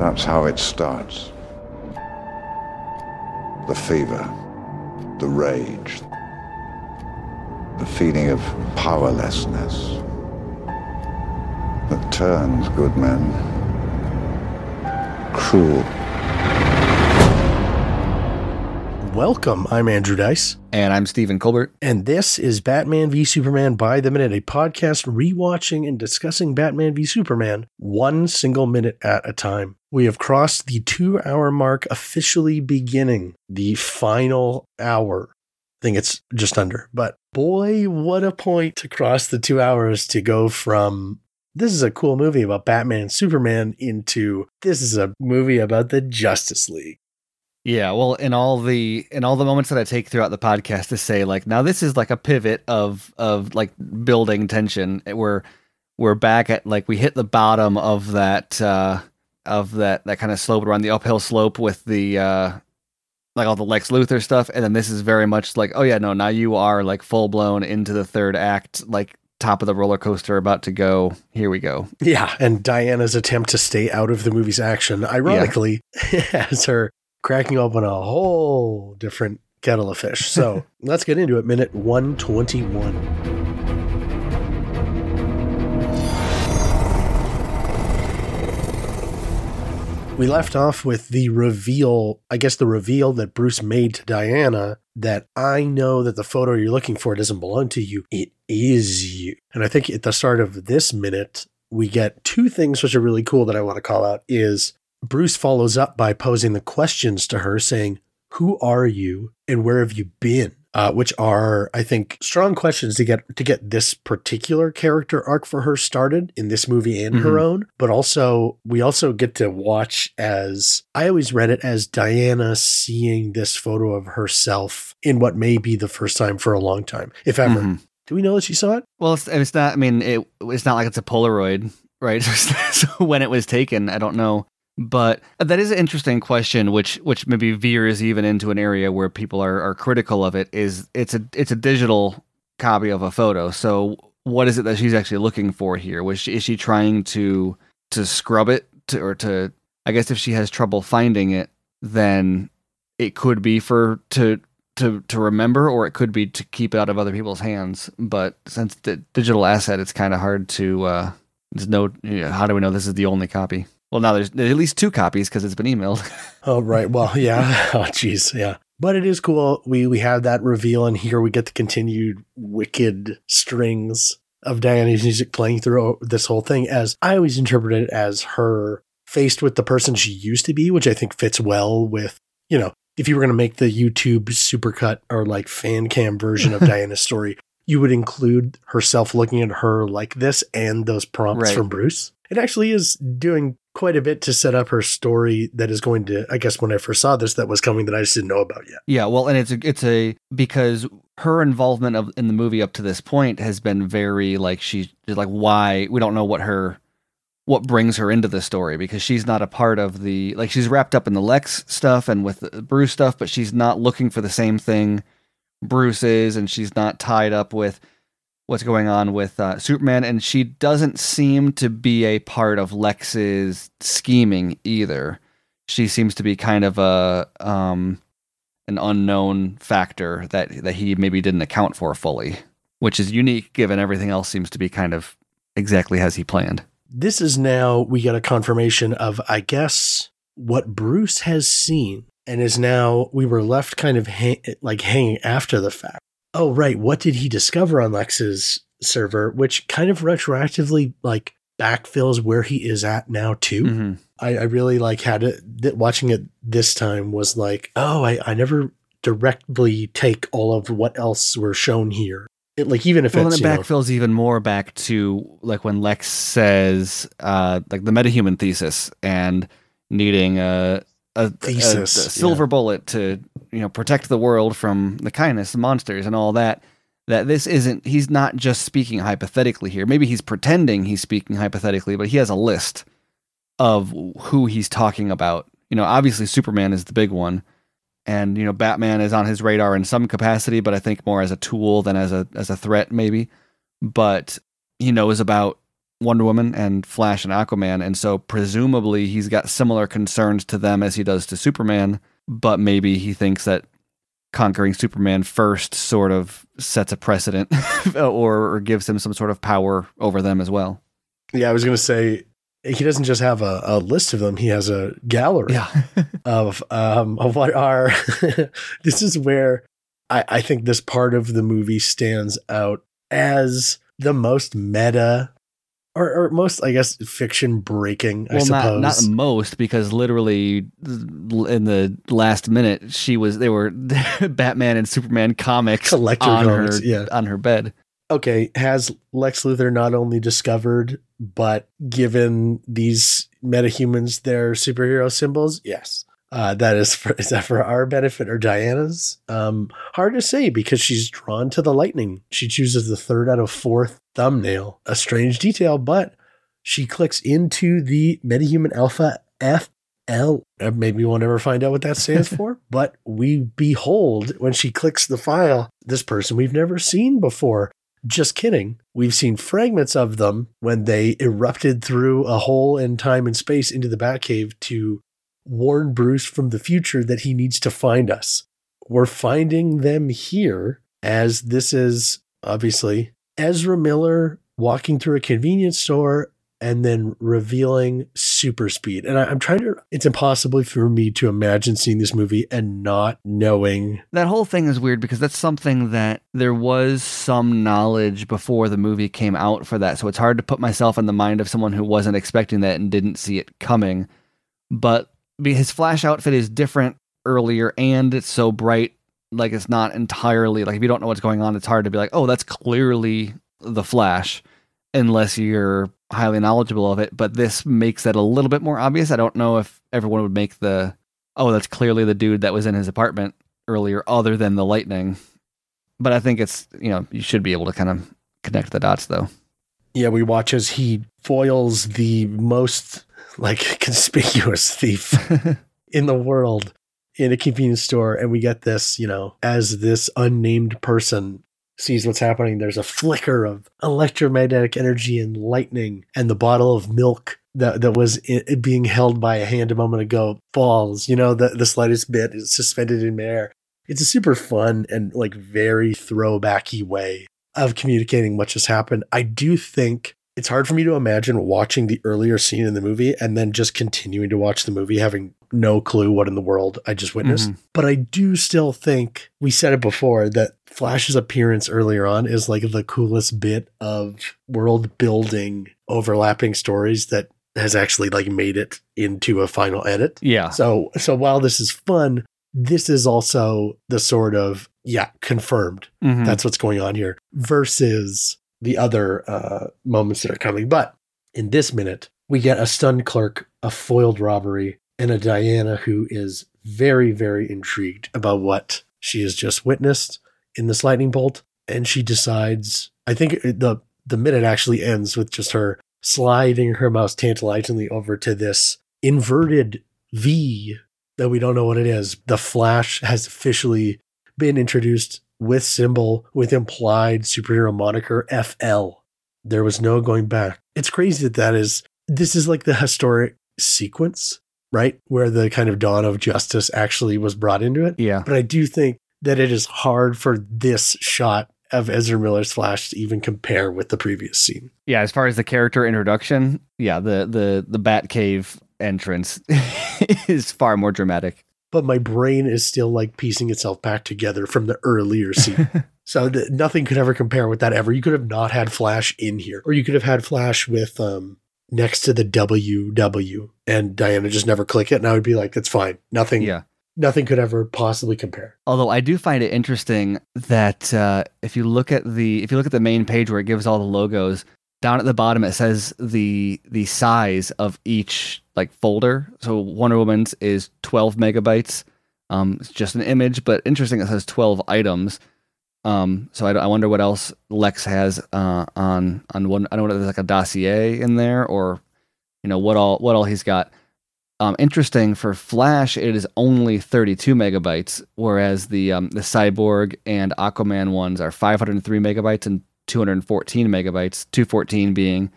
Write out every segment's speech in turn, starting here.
That's how it starts. The fever, the rage, the feeling of powerlessness that turns good men cruel. Welcome. I'm Andrew Dice. And I'm Stephen Colbert. And this is Batman v Superman by the Minute, a podcast rewatching and discussing Batman v Superman one single minute at a time. We have crossed the two hour mark, officially beginning the final hour. I think it's just under. But boy, what a point to cross the two hours to go from this is a cool movie about Batman and Superman into this is a movie about the Justice League. Yeah, well, in all the in all the moments that I take throughout the podcast to say like now this is like a pivot of of like building tension. We're we're back at like we hit the bottom of that uh of that that kind of slope around the uphill slope with the uh like all the Lex Luthor stuff and then this is very much like oh yeah, no, now you are like full blown into the third act like top of the roller coaster about to go. Here we go. Yeah, and Diana's attempt to stay out of the movie's action, ironically, yeah. has her cracking open a whole different kettle of fish. So let's get into it. Minute 121. We left off with the reveal, I guess the reveal that Bruce made to Diana that I know that the photo you're looking for doesn't belong to you. It is you. And I think at the start of this minute, we get two things which are really cool that I want to call out is Bruce follows up by posing the questions to her saying, Who are you and where have you been? Uh, which are, I think, strong questions to get to get this particular character arc for her started in this movie and mm-hmm. her own. But also, we also get to watch as I always read it as Diana seeing this photo of herself in what may be the first time for a long time, if ever. Mm-hmm. Do we know that she saw it? Well, it's, it's not. I mean, it, it's not like it's a Polaroid, right? so when it was taken, I don't know but that is an interesting question, which which maybe veers even into an area where people are, are critical of it. Is it's a it's a digital copy of a photo. So what is it that she's actually looking for here? Was she, is she trying to to scrub it to, or to? I guess if she has trouble finding it, then it could be for to to to remember, or it could be to keep it out of other people's hands. But since the digital asset, it's kind of hard to uh, know. You know, how do we know this is the only copy? Well, now there's, there's at least two copies because it's been emailed. oh, right. Well, yeah. Oh, jeez. Yeah. But it is cool. We we have that reveal, and here we get the continued wicked strings of Diana's music playing through this whole thing. As I always interpret it as her faced with the person she used to be, which I think fits well with you know if you were going to make the YouTube supercut or like fan cam version of Diana's story, you would include herself looking at her like this and those prompts right. from Bruce. It actually is doing quite a bit to set up her story that is going to I guess when I first saw this that was coming that I just didn't know about yet. Yeah, well and it's a, it's a because her involvement of in the movie up to this point has been very like she's like why we don't know what her what brings her into the story because she's not a part of the like she's wrapped up in the Lex stuff and with the Bruce stuff but she's not looking for the same thing Bruce is and she's not tied up with what's going on with uh, Superman, and she doesn't seem to be a part of Lex's scheming either. She seems to be kind of a um, an unknown factor that that he maybe didn't account for fully, which is unique given everything else seems to be kind of exactly as he planned. This is now we get a confirmation of, I guess, what Bruce has seen, and is now we were left kind of like hanging after the fact oh right, what did he discover on Lex's server, which kind of retroactively like backfills where he is at now too. Mm-hmm. I, I, really like had it th- watching it this time was like, oh, I, I never directly take all of what else were shown here. It, like even if well, it's, it backfills know, even more back to like when Lex says uh like the metahuman thesis and needing a a, thesis, a, a silver yeah. bullet to you know protect the world from the kindness monsters and all that that this isn't he's not just speaking hypothetically here. Maybe he's pretending he's speaking hypothetically but he has a list of who he's talking about. You know obviously superman is the big one and you know batman is on his radar in some capacity but i think more as a tool than as a as a threat maybe. But he knows about Wonder Woman and Flash and Aquaman, and so presumably he's got similar concerns to them as he does to Superman. But maybe he thinks that conquering Superman first sort of sets a precedent, or, or gives him some sort of power over them as well. Yeah, I was going to say he doesn't just have a, a, list of them; he has a gallery Yeah. of um, of what are. this is where I, I think this part of the movie stands out as the most meta, or, or most, I guess, fiction breaking. I well, not suppose. not most because literally in the last minute she was they were Batman and Superman comics Collector on comics, her yeah. on her bed. okay, has Lex Luthor not only discovered but given these metahumans their superhero symbols? Yes. Uh, that is for is that for our benefit or Diana's? Um, hard to say because she's drawn to the lightning. She chooses the third out of fourth thumbnail. A strange detail, but she clicks into the metahuman alpha FL. Maybe we'll never find out what that stands for, but we behold when she clicks the file this person we've never seen before. Just kidding. We've seen fragments of them when they erupted through a hole in time and space into the Batcave to warn Bruce from the future that he needs to find us. We're finding them here as this is obviously Ezra Miller walking through a convenience store and then revealing super speed. And I, I'm trying to, it's impossible for me to imagine seeing this movie and not knowing. That whole thing is weird because that's something that there was some knowledge before the movie came out for that. So it's hard to put myself in the mind of someone who wasn't expecting that and didn't see it coming. But his flash outfit is different earlier and it's so bright like it's not entirely like if you don't know what's going on it's hard to be like oh that's clearly the flash unless you're highly knowledgeable of it but this makes that a little bit more obvious. I don't know if everyone would make the oh that's clearly the dude that was in his apartment earlier other than the lightning but i think it's you know you should be able to kind of connect the dots though. Yeah, we watch as he foils the most like conspicuous thief in the world in a convenience store and we get this you know as this unnamed person sees what's happening there's a flicker of electromagnetic energy and lightning and the bottle of milk that, that was being held by a hand a moment ago falls you know the, the slightest bit is suspended in midair it's a super fun and like very throwbacky way of communicating what just happened. I do think it's hard for me to imagine watching the earlier scene in the movie and then just continuing to watch the movie having no clue what in the world I just witnessed. Mhm. But I do still think we said it before that Flash's appearance earlier on is like the coolest bit of world building overlapping stories that has actually like made it into a final edit. yeah So so while this is fun, this is also the sort of yeah, confirmed Mhm. that's what's going on here versus the other uh, moments that are coming. But in this minute, we get a stunned clerk, a foiled robbery, and a Diana who is very, very intrigued about what she has just witnessed in this lightning bolt. And she decides, I think the, the minute actually ends with just her sliding her mouse tantalizingly over to this inverted V that we don't know what it is. The Flash has officially been introduced with symbol with implied superhero moniker FL. There was no going back. It's crazy that that is this is like the historic sequence, right? Where the kind of dawn of justice actually was brought into it. yeah But I do think that it is hard for this shot of Ezra Miller's Flash to even compare with the previous scene. yeah as far as the character introduction yeah the the the batcave entrance is far more dramatic But my brain is still like piecing itself back together from the earlier scene. So th- nothing could ever compare with that ever. You could have not had Flash in here, or you could have had Flash with um next to the WW, and Diana just never click it, and I would be like, that's fine. Nothing, yeah nothing could ever possibly compare. Although I do find it interesting that uh, if you look at the if you look at the main page where it gives all the logos, down at the bottom it says the the size of each like folder. So Wonder Woman's is 12 megabytes. Um, it's just an image, but interesting. It says 12 items. Um, so I, I wonder what else Lex has uh, on on one. I don't know if there's like a dossier in there or you know what all what all he's got. Um, interesting for Flash, it is only 32 megabytes, whereas the um, the Cyborg and Aquaman ones are 503 megabytes and 214 megabytes. 214 being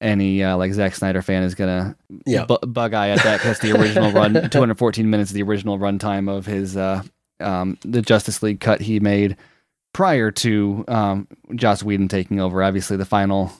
any uh, like Zack Snyder fan is gonna Yeah. bu- bug eye at that because the original run 214 minutes the original runtime of his uh, um, the Justice League cut he made prior to um, Joss Whedon taking over. Obviously, the final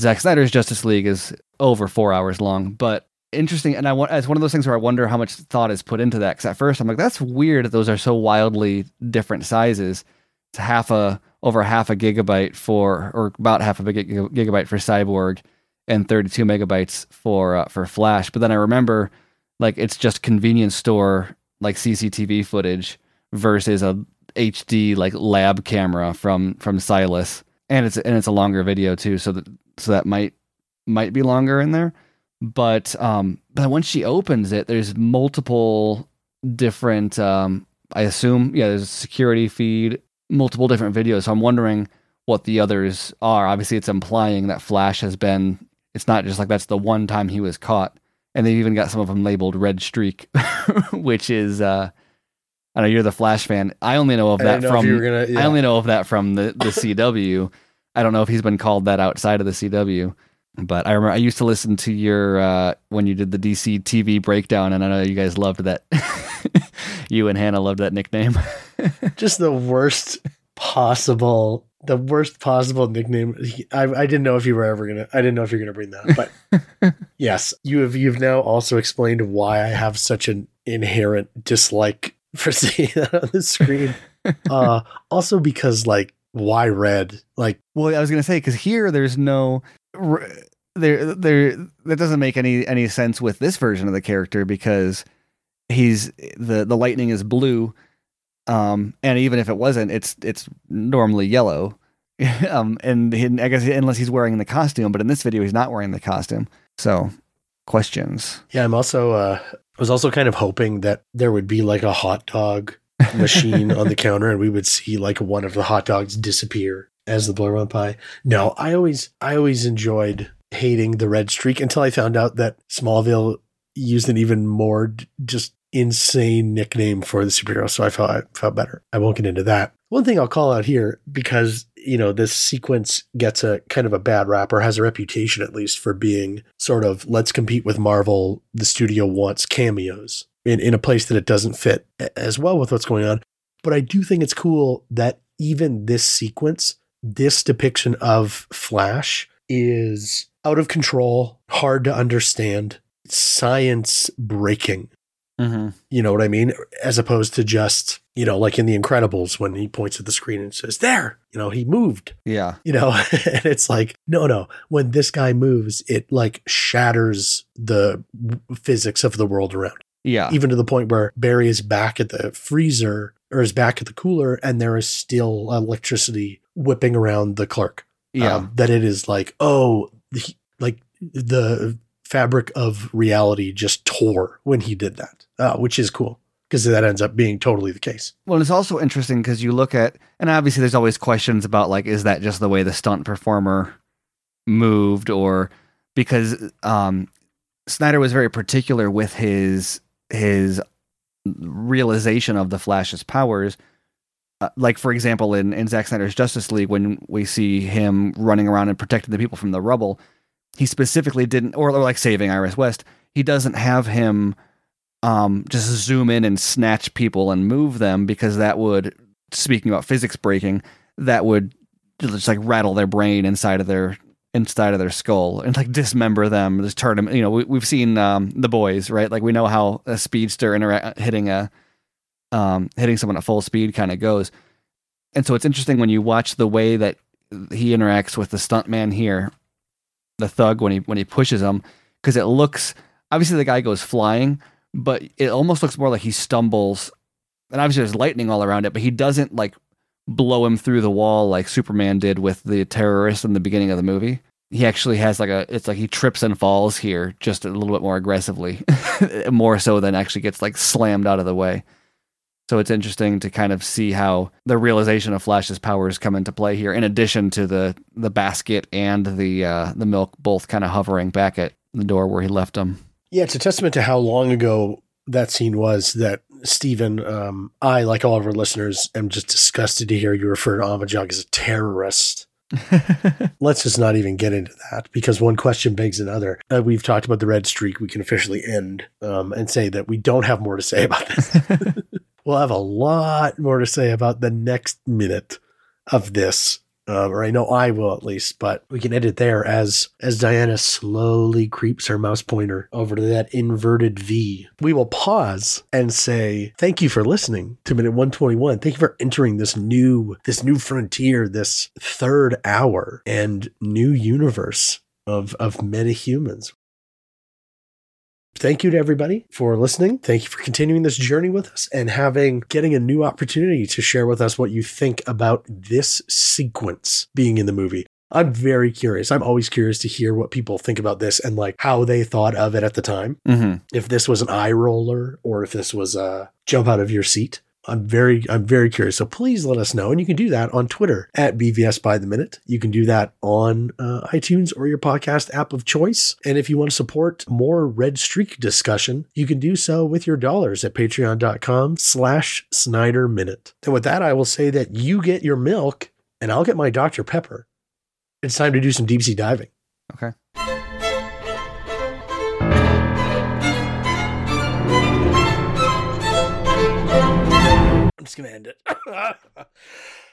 Zack Snyder's Justice League is over four hours long, but interesting. And I want it's one of those things where I wonder how much thought is put into that. Because at first I'm like, that's weird that those are so wildly different sizes. It's half a over half a gigabyte for, or about half a gig- gigabyte for Cyborg, and 32 megabytes for uh, for Flash. But then I remember, like, it's just convenience store like CCTV footage versus a HD like lab camera from from Silas, and it's and it's a longer video too. So that so that might might be longer in there. But um, but once she opens it, there's multiple different. Um, I assume yeah, there's a security feed, multiple different videos. So I'm wondering what the others are. Obviously, it's implying that Flash has been. It's not just like that's the one time he was caught, and they've even got some of them labeled Red Streak, which is. uh I know you're the Flash fan. I only know of that know from gonna. Yeah. I only know of that from the, the CW. I don't know if he's been called that outside of the CW. But I remember I used to listen to your uh, when you did the DC TV breakdown, and I know you guys loved that. you and Hannah loved that nickname. just the worst possible the worst possible nickname. I, I didn't know if you were ever gonna i didn't know if you're gonna bring that but yes you have you've now also explained why i have such an inherent dislike for seeing that on the screen. Uh also because like why red? Like well, I was gonna say because here there's no there there that doesn't make any any sense with this version of the character because he's the the lightning is blue um and even if it wasn't it's it's normally yellow. Um and he, i guess unless he's wearing the costume but in this video he's not wearing the costume. So questions? Yeah i'm also uh i was also kind of hoping that there would be like a hot dog machine on the counter and we would see like one of the hot dogs disappear as the blur on pie. No, I always I always enjoyed hating the red streak until I found out that Smallville used an even more d- just insane nickname for the superhero. So I felt I felt better. I won't get into that. One thing I'll call out here because you know this sequence gets a kind of a bad rap or has a reputation at least for being sort of let's compete with Marvel. The studio wants cameos in, in a place that it doesn't fit as well with what's going on. But I do think it's cool that even this sequence, this depiction of Flash is out of control, hard to understand, science breaking. Mm-hmm. You know what I mean? As opposed to just, you know, like in The Incredibles when he points at the screen and says, There, you know, he moved. Yeah. You know and it's like no no. When this guy moves it like shatters the physics of the world around. Yeah. Even to the point where barry is back at the freezer or is back at the cooler and there is still electricity whipping around the clerk. Yeah. Um, that it is like oh the, like the fabric of reality just tore when he did that uh, which is cool because that ends up being totally the case Well, it's also interesting because you look at, and obviously there's always questions about like, is that just the way the stunt performer moved, or because um, Snyder was very particular with his his realization of the Flash's powers. Uh, like for example, in in Zack Snyder's Justice League, when we see him running around and protecting the people from the rubble, he specifically didn't, or, or like saving Iris West, he doesn't have him um, just zoom in and snatch people and move them because that would, speaking about physics breaking, that would just like rattle their brain inside of their inside of their skull and like dismember them, just turn them. You know, we, we've seen um, the boys, right? Like we know how a speedster hitting a um, hitting someone at full speed kind of goes. And so it's interesting when you watch the way that he interacts with the stuntman here, the thug when he when he pushes him, because it looks obviously the guy goes flying, but it almost looks more like he stumbles. And obviously there's lightning all around it, but he doesn't like blow him through the wall like Superman did with the terrorist in the beginning of the movie. He actually has like a it's like he trips and falls here just a little bit more aggressively, more so than actually gets like slammed out of the way. So it's interesting to kind of see how the realization of Flash's powers come into play here, in addition to the the basket and the uh, the milk both kind of hovering back at the door where he left them. Yeah, it's a testament to how long ago that scene was that Stephen, um, I, like all of our listeners, am just disgusted to hear you refer to Amajagh as a terrorist. Let's just not even get into that because one question begs another. Uh, we've talked about the red streak. We can officially end um, and say that we don't have more to say about this. we'll have a lot more to say about the next minute of this um, or I know I will at least, but we can edit there as as Diana slowly creeps her mouse pointer over to that inverted V. We will pause and say thank you for listening to minute 121. Thank you for entering this new this new frontier, this third hour and new universe of of metahumans thank you to everybody for listening. Thank you for continuing this journey with us and having getting a new opportunity to share with us what you think about this sequence being in the movie. I'm very curious. I'm always curious to hear what people think about this and like how they thought of it at the time. Mm-hmm. If this was an eye roller or if this was a jump out of your seat. I'm very, I'm very curious. So please let us know. And you can do that on Twitter at BVS by the minute. You can do that on uh, iTunes or your podcast app of choice. And if you want to support more red streak discussion, you can do so with your dollars at patreon.com slash Snyder minute. And with that, I will say that you get your milk and I'll get my Dr. Pepper. It's time to do some deep sea diving. Okay. I'm just going to end it.